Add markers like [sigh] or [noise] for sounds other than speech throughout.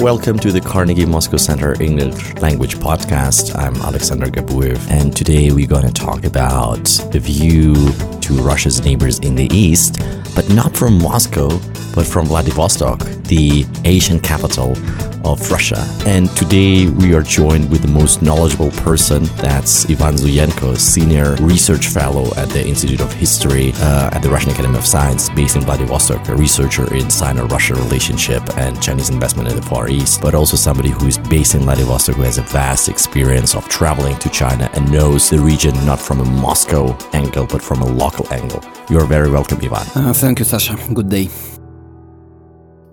Welcome to the Carnegie Moscow Center English Language Podcast. I'm Alexander Gabuev, and today we're going to talk about the view to Russia's neighbors in the east, but not from Moscow, but from Vladivostok, the Asian capital of Russia. And today we are joined with the most knowledgeable person. That's Ivan Zuenko, Senior Research Fellow at the Institute of History uh, at the Russian Academy of Science, based in Vladivostok, a researcher in Sino-Russia relationship and Chinese investment in the Far East, but also somebody who is based in Vladivostok who has a vast experience of traveling to China and knows the region not from a Moscow angle, but from a local angle. You are very welcome, Ivan. Uh, thank you, Sasha. Good day.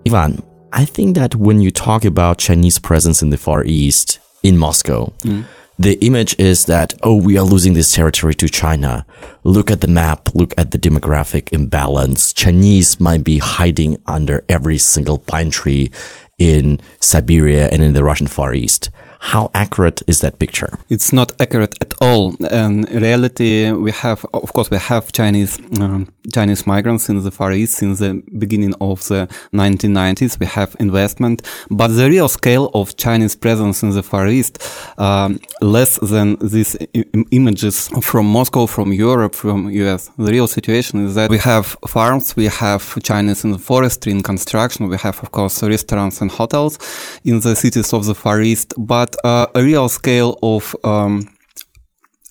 Ivan, I think that when you talk about Chinese presence in the Far East, in Moscow, mm. the image is that, oh, we are losing this territory to China. Look at the map, look at the demographic imbalance. Chinese might be hiding under every single pine tree in Siberia and in the Russian Far East. How accurate is that picture? It's not accurate at all. In reality, we have, of course, we have Chinese um, Chinese migrants in the Far East since the beginning of the 1990s. We have investment, but the real scale of Chinese presence in the Far East, um, less than these images from Moscow, from Europe, from US. The real situation is that we have farms, we have Chinese in forestry, in construction, we have, of course, restaurants and hotels in the cities of the Far East, but uh, a real scale of um,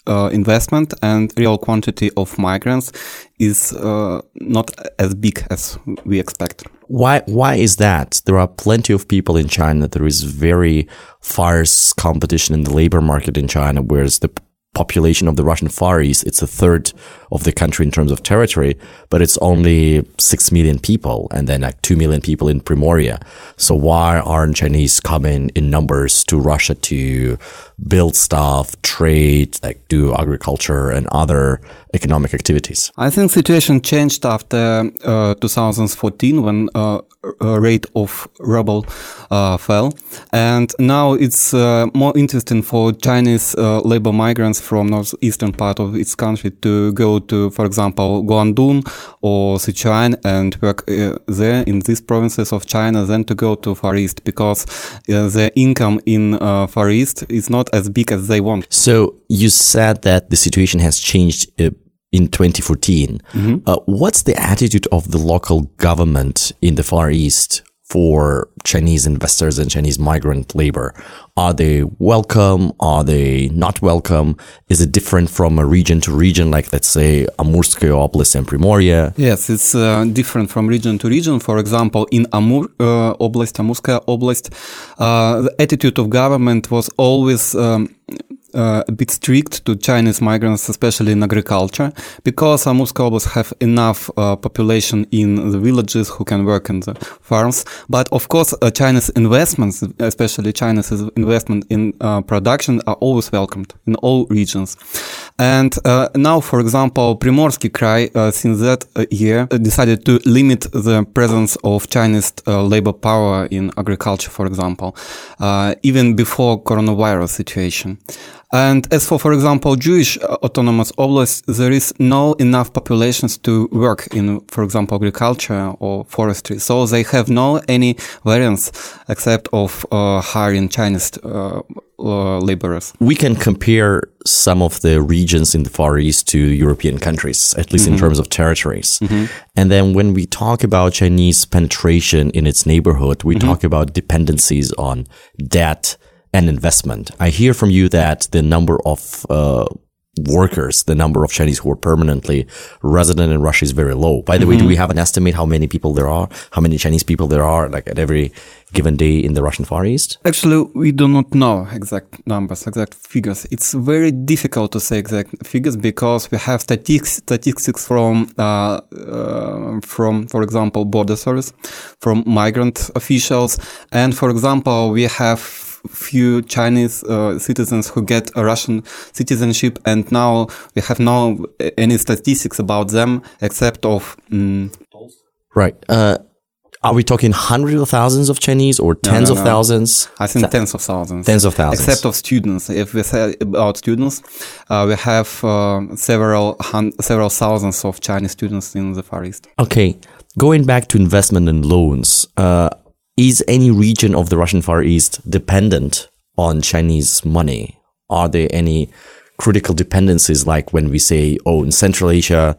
uh, investment and real quantity of migrants is uh, not as big as we expect. Why? Why is that? There are plenty of people in China. There is very fierce competition in the labor market in China, whereas the population of the Russian Far East, it's a third of the country in terms of territory, but it's only 6 million people and then like 2 million people in Primorye. So why aren't Chinese coming in numbers to Russia to build stuff, trade, like do agriculture and other economic activities? I think situation changed after uh, 2014 when uh, rate of ruble uh, fell. And now it's uh, more interesting for Chinese uh, labor migrants from northeastern part of its country to go to, for example, Guangdong or Sichuan and work uh, there in these provinces of China than to go to Far East because uh, the income in uh, Far East is not as big as they want. So you said that the situation has changed in 2014. Mm-hmm. Uh, what's the attitude of the local government in the Far East for Chinese investors and Chinese migrant labor? Are they welcome? Are they not welcome? Is it different from a region to region, like let's say Amurskaya Oblast and Primorye? Yes, it's uh, different from region to region. For example, in Amur uh, Oblast, Amurskaya Oblast, uh, the attitude of government was always um, uh, a bit strict to Chinese migrants, especially in agriculture, because Amursk Oblast have enough uh, population in the villages who can work in the farms. But of course, uh, Chinese investments, especially China's investment in uh, production, are always welcomed in all regions. And uh, now, for example, Primorsky Krai, uh, since that year, decided to limit the presence of Chinese labor power in agriculture, for example, even before coronavirus situation. And as for, for example, Jewish uh, autonomous oblasts, there is no enough populations to work in, for example, agriculture or forestry. So they have no any variance except of uh, hiring Chinese uh, uh, laborers. We can compare some of the regions in the Far East to European countries, at least mm -hmm. in mm-hmm. terms of territories. Mm -hmm. And then when we talk about Chinese penetration in its neighborhood, we mm -hmm. talk about dependencies on debt and investment. I hear from you that the number of uh, workers, the number of Chinese who are permanently resident in Russia is very low. By the mm-hmm. way, do mm-hmm. we have an estimate how many people there are? How many Chinese people there are like at every given day in the Russian Far East? Actually, we do not know exact numbers, exact figures. It's very difficult to say exact figures because we have statistics, statistics from, uh, uh, from, for example, border service, from migrant officials. And for example, we have few Chinese uh, citizens who get a Russian citizenship, and now we have no any statistics about them except of. Um, right. Uh, are we talking hundreds of thousands of Chinese or tens no, no, no. of thousands? I think Th tens of thousands. Tens of thousands. Except of students. If we say about students, uh, we have uh, several several thousands of Chinese students in the Far East. Okay. Going back to investment and loans, uh, is any region of the Russian Far East dependent on Chinese money? Are there any critical dependencies like when we say, oh, in Central Asia,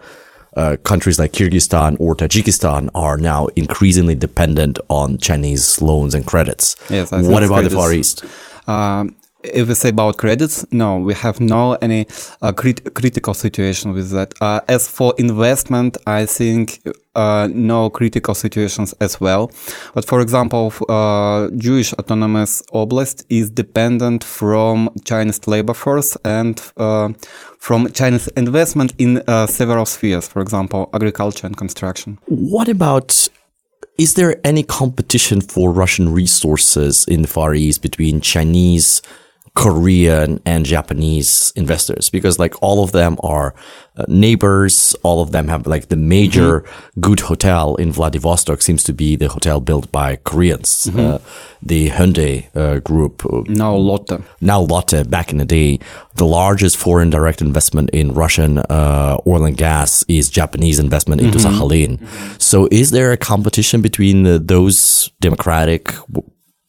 uh, countries like Kyrgyzstan or Tajikistan are now increasingly dependent on Chinese loans and credits. Yes, I think what about the Far East? Um, if we say about credits, no, we have no any uh, crit- critical situation with that. Uh, as for investment, I think uh, no critical situations as well. But for example, uh, Jewish autonomous oblast is dependent from Chinese labor force and uh, from Chinese investment in uh, several spheres. For example, agriculture and construction. What about is there any competition for Russian resources in the Far East between Chinese, Korean, and Japanese investors? Because like all of them are uh, neighbors, all of them have like the major good hotel in Vladivostok seems to be the hotel built by Koreans, uh, the Hyundai uh, group. uh, Now Lotte. now Lotte back in the day, the largest foreign direct investment in Russian uh, oil and gas is Japanese investment into Sakhalin. So is there a competition between uh, those democratic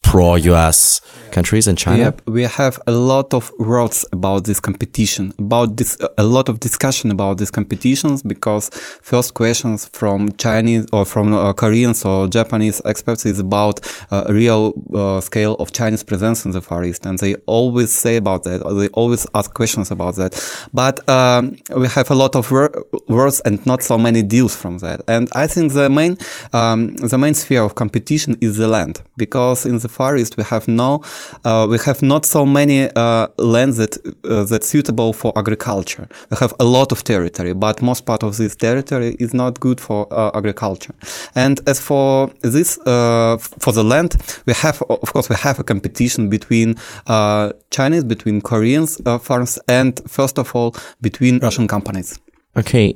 pro-US countries and China? Yep, we have a lot of words about this competition, about this, a lot of discussion about these competitions because first questions from Chinese or from uh, Koreans or Japanese experts is about uh, real uh, scale of Chinese presence in the Far East, and they always say about that. They always ask questions about that. But um, we have a lot of wor- words and not so many deals from that. And I think the main um, the main sphere of competition is the land because in the Far East we have no uh, we have not so many uh, lands that uh, that's suitable for agriculture. We have a lot of territory, but most part of this territory is not good for uh, agriculture. And as for this, uh, for the land, we have of course we have a competition between uh, Chinese, between Koreans farms, and first of all between Russian companies. Okay.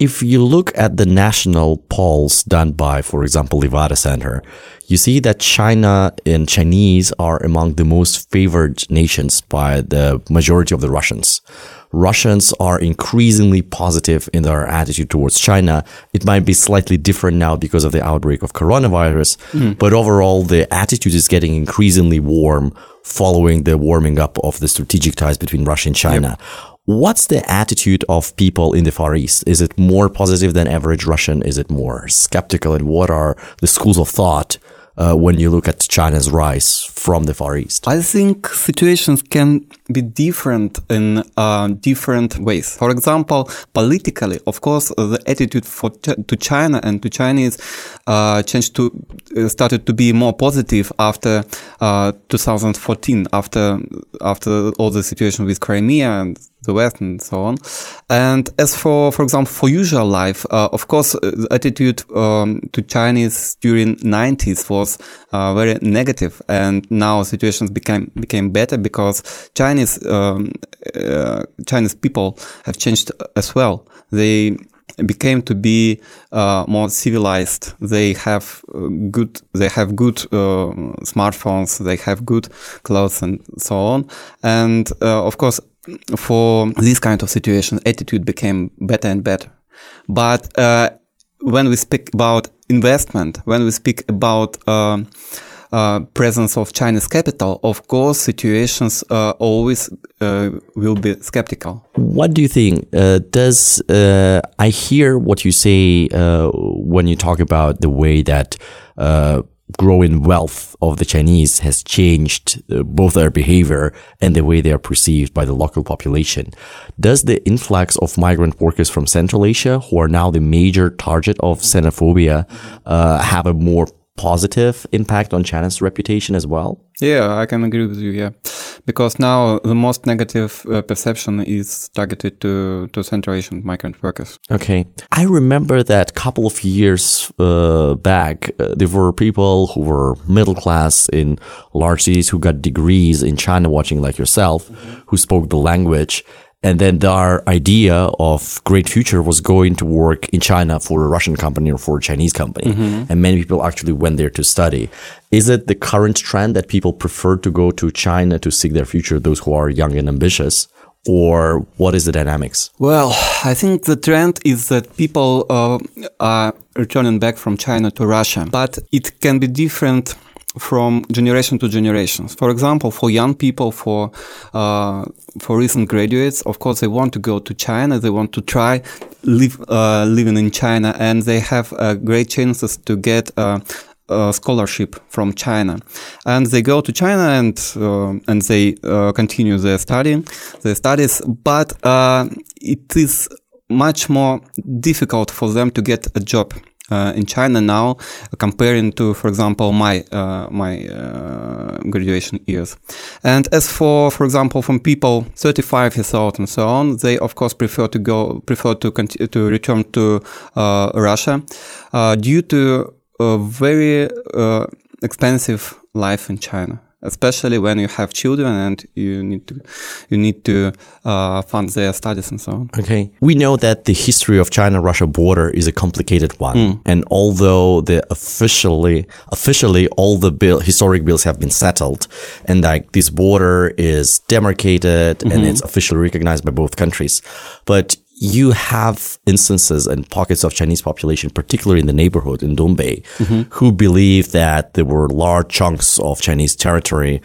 If you look at the national polls done by, for example, Levada Center, you see that China and Chinese are among the most favored nations by the majority of the Russians. Russians are increasingly positive in their attitude towards China. It might be slightly different now because of the outbreak of coronavirus, hmm. but overall the attitude is getting increasingly warm following the warming up of the strategic ties between Russia and China. What's the attitude of people in the Far East? Is it more positive than average Russian? Is it more skeptical? And what are the schools of thought uh, when you look at China's rise from the Far East? I think situations can be different in uh, different ways. For example, politically, of course, the attitude Ch- to China and to Chinese uh, changed to uh, started to be more positive after uh, 2014, after after all the situation with Crimea and the West and so on. And as for, for example, for usual life, uh, of course, uh, the attitude um, to Chinese during 90s was uh, very negative, and now situations became became better because Chinese um, uh, Chinese people have changed as well. They became to be uh, more civilized. They have uh, good. They have good uh, smartphones. They have good clothes and so on. And uh, of course, for this kind of situation, attitude became better and better. But uh, when we speak about investment, when we speak about um, uh, presence of Chinese capital, of course, situations uh, always uh, will be skeptical. What do you think? Uh, does uh, I hear what you say uh, when you talk about the way that uh, growing wealth of the Chinese has changed uh, both their behavior and the way they are perceived by the local population? Does the influx of migrant workers from Central Asia, who are now the major target of xenophobia, uh, have a more positive impact on China's reputation as well? Yeah, I can agree with you. Yeah, because now the most negative uh, perception is targeted to to Central Asian migrant workers. Okay. I remember that couple of years uh, back, uh, there were people who were middle class in large cities who got degrees in China watching like yourself, who spoke the language. And then their idea of great future was going to work in China for a Russian company or for a Chinese company. And many people actually went there to study. Is it the current trend that people prefer to go to China to seek their future, those who are young and ambitious? or what is the dynamics? Well, I think the trend is that people uh, are returning back from China to Russia, but it can be different from generation to generation. For example, for young people, for uh, for recent graduates, of course, they want to go to China. They want to try live uh, living in China, and they have uh, great chances to get uh, scholarship from China, and they go to China and uh, and they uh, continue their studying, their studies. But uh, it is much more difficult for them to get a job. Uh, in China now, comparing to, for example, my uh, my graduation years, and as for, for example, from people 35 years old and so on, they of course prefer to go, prefer to to return to Russia, due to a very uh, expensive life in China, especially when you have children and you need to you need to uh, fund their studies and so on. Okay, we know that the history of China-Russia border is a complicated one, mm. and although the officially officially all the bill, historic bills have been settled, and like this border is demarcated mm -hmm. and mm-hmm. it's officially recognized by both countries, but you have instances and pockets of Chinese population, particularly in the neighborhood in Dongbei, mm-hmm. who believe that there were large chunks of Chinese territory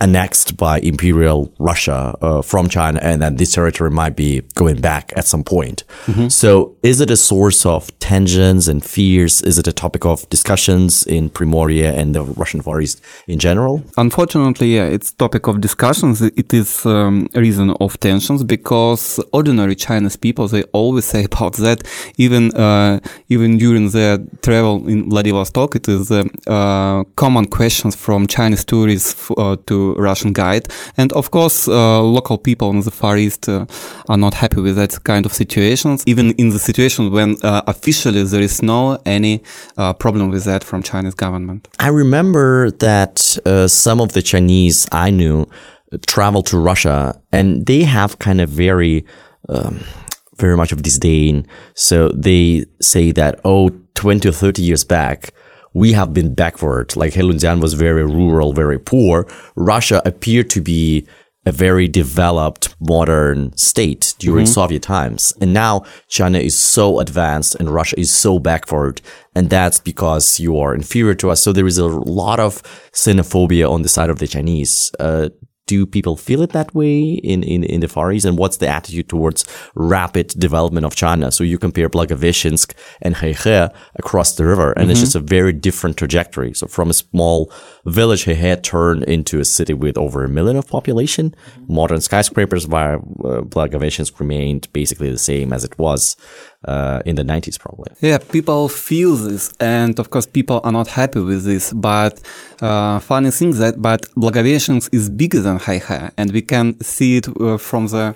annexed by Imperial Russia uh, from China, and that this territory might be going back at some point. Mm-hmm. So, is it a source of tensions and fears? Is it a topic of discussions in Primorye and the Russian Far East in general? Unfortunately, yeah, it's topic of discussions. It is um, a reason of tensions because ordinary Chinese people they always say [laughs] about that. Even uh, even during their travel in Vladivostok, it is uh, uh common questions from Chinese tourists uh, to Russian guide. And of course, uh, local people in the Far East uh, are not happy with that kind of situations, even in the situation when uh, officially there is no any problem with that from Chinese government. I remember that some of the Chinese I knew traveled to Russia and they have kind of very um, very much of disdain. So they say that, oh, 20 or 30 years back, we have been backward. Like Heilongjiang was very rural, very poor. Russia appeared to be a very developed modern state during mm-hmm. Soviet times. And now China is so advanced and Russia is so backward. And that's because you are inferior to us. So there is a lot of xenophobia on the side of the Chinese. Uh, do people feel it that way in, in, in the Far East? And what's the attitude towards rapid development of China? So you compare Blagoveshchensk and Heihe across the river, and mm-hmm. it's just a very different trajectory. So from a small village, Heihe turned into a city with over a million of population. Modern skyscrapers, while uh, Blagoveshchensk remained basically the same as it was uh, in the 90s probably. Yeah, people feel this, and of course, people are not happy with this. But uh, funny thing that, but Blagoveshchensk is bigger than Heihe, and we can see it uh, from the,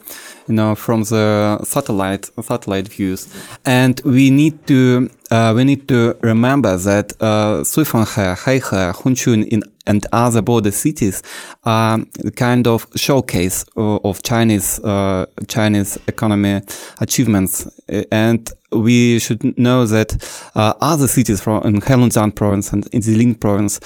you know, from the satellite satellite views, and we need to uh, we need to remember that uh, Suifenhe, Heihe, Hunchun and other border cities are the kind of showcase of Chinese uh, Chinese economy achievements, and we should know that uh, other cities from in Heilongjiang province and in Jilin province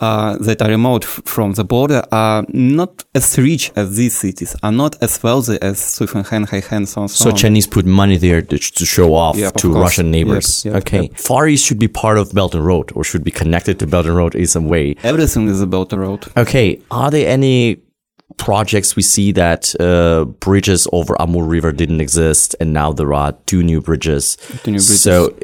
uh, that are remote from the border are not as rich as these cities, are not as wealthy as Suifenhe, Heihe, so on. So, so Chinese put money there to, to show off to of Russian neighbors. Yep, yep, okay, yep. Far East should be part of Belt and Road, or should be connected to Belt and Road in some way. Everything is a Belt and Road. Okay, are there any projects we see that uh, bridges over Amur River didn't exist, and now there are two new bridges. Two new bridges. So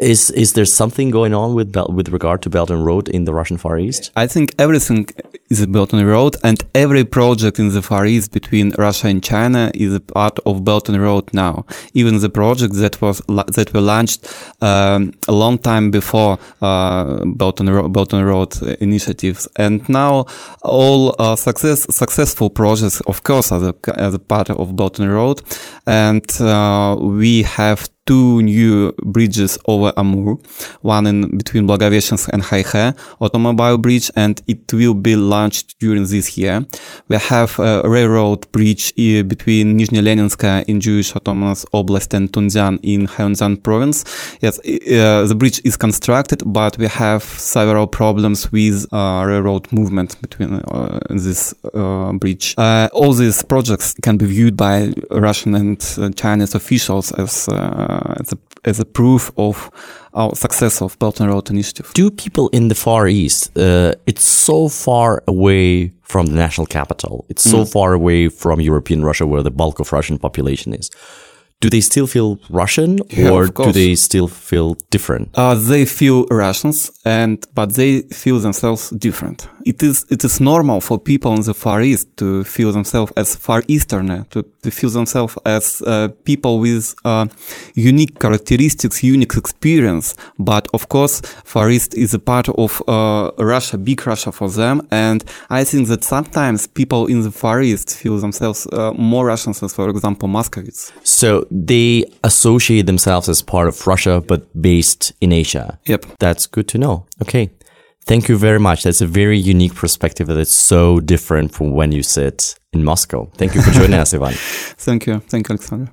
is is there something going on with with regard to Belt and Road in the Russian Far East? I think everything is Belt and Road, and every project in the Far East between Russia and China is a part of Belt and Road now. Even the projects that was that were launched um, a long time before uh, Belt and Road, Belt and Road initiatives, and now all uh, success successful projects, of course, are, the, are the part of Belt and Road, and uh, we have two new bridges over Amur, one in between Blagoveshchensk and Heihe automobile bridge, and it will be launched during this year. We have a railroad bridge uh, between Nizhny Leninska in Jewish Autonomous Oblast and Tongjiang in Heonsan province. Yes, uh, the bridge is constructed, but we have several problems with uh, railroad movement between uh, this uh, bridge. Uh, all these projects can be viewed by Russian and Chinese officials as, as a, as a proof of our success of Belt and Road Initiative. Do people in the Far East, uh, it's so far away from the national capital, it's so mm. far away from European Russia where the bulk of Russian population is do they still feel Russian yeah, or do they still feel different? Uh, they feel Russians and, but they feel themselves different. It is, it is normal for people in the Far East to feel themselves as Far Easterner, to, to feel themselves as uh, people with uh, unique characteristics, unique experience. But of course, Far East is a part of uh, Russia, big Russia for them. And I think that sometimes people in the Far East feel themselves uh, more Russians, as for example, Muscovites. So they associate themselves as part of Russia, but based in Asia. Yep. That's good to know. Okay. Thank you very much. That's a very unique perspective that is so different from when you sit in Moscow. Thank you for joining us, [laughs] Ivan. Thank you. Thank you, Alexander.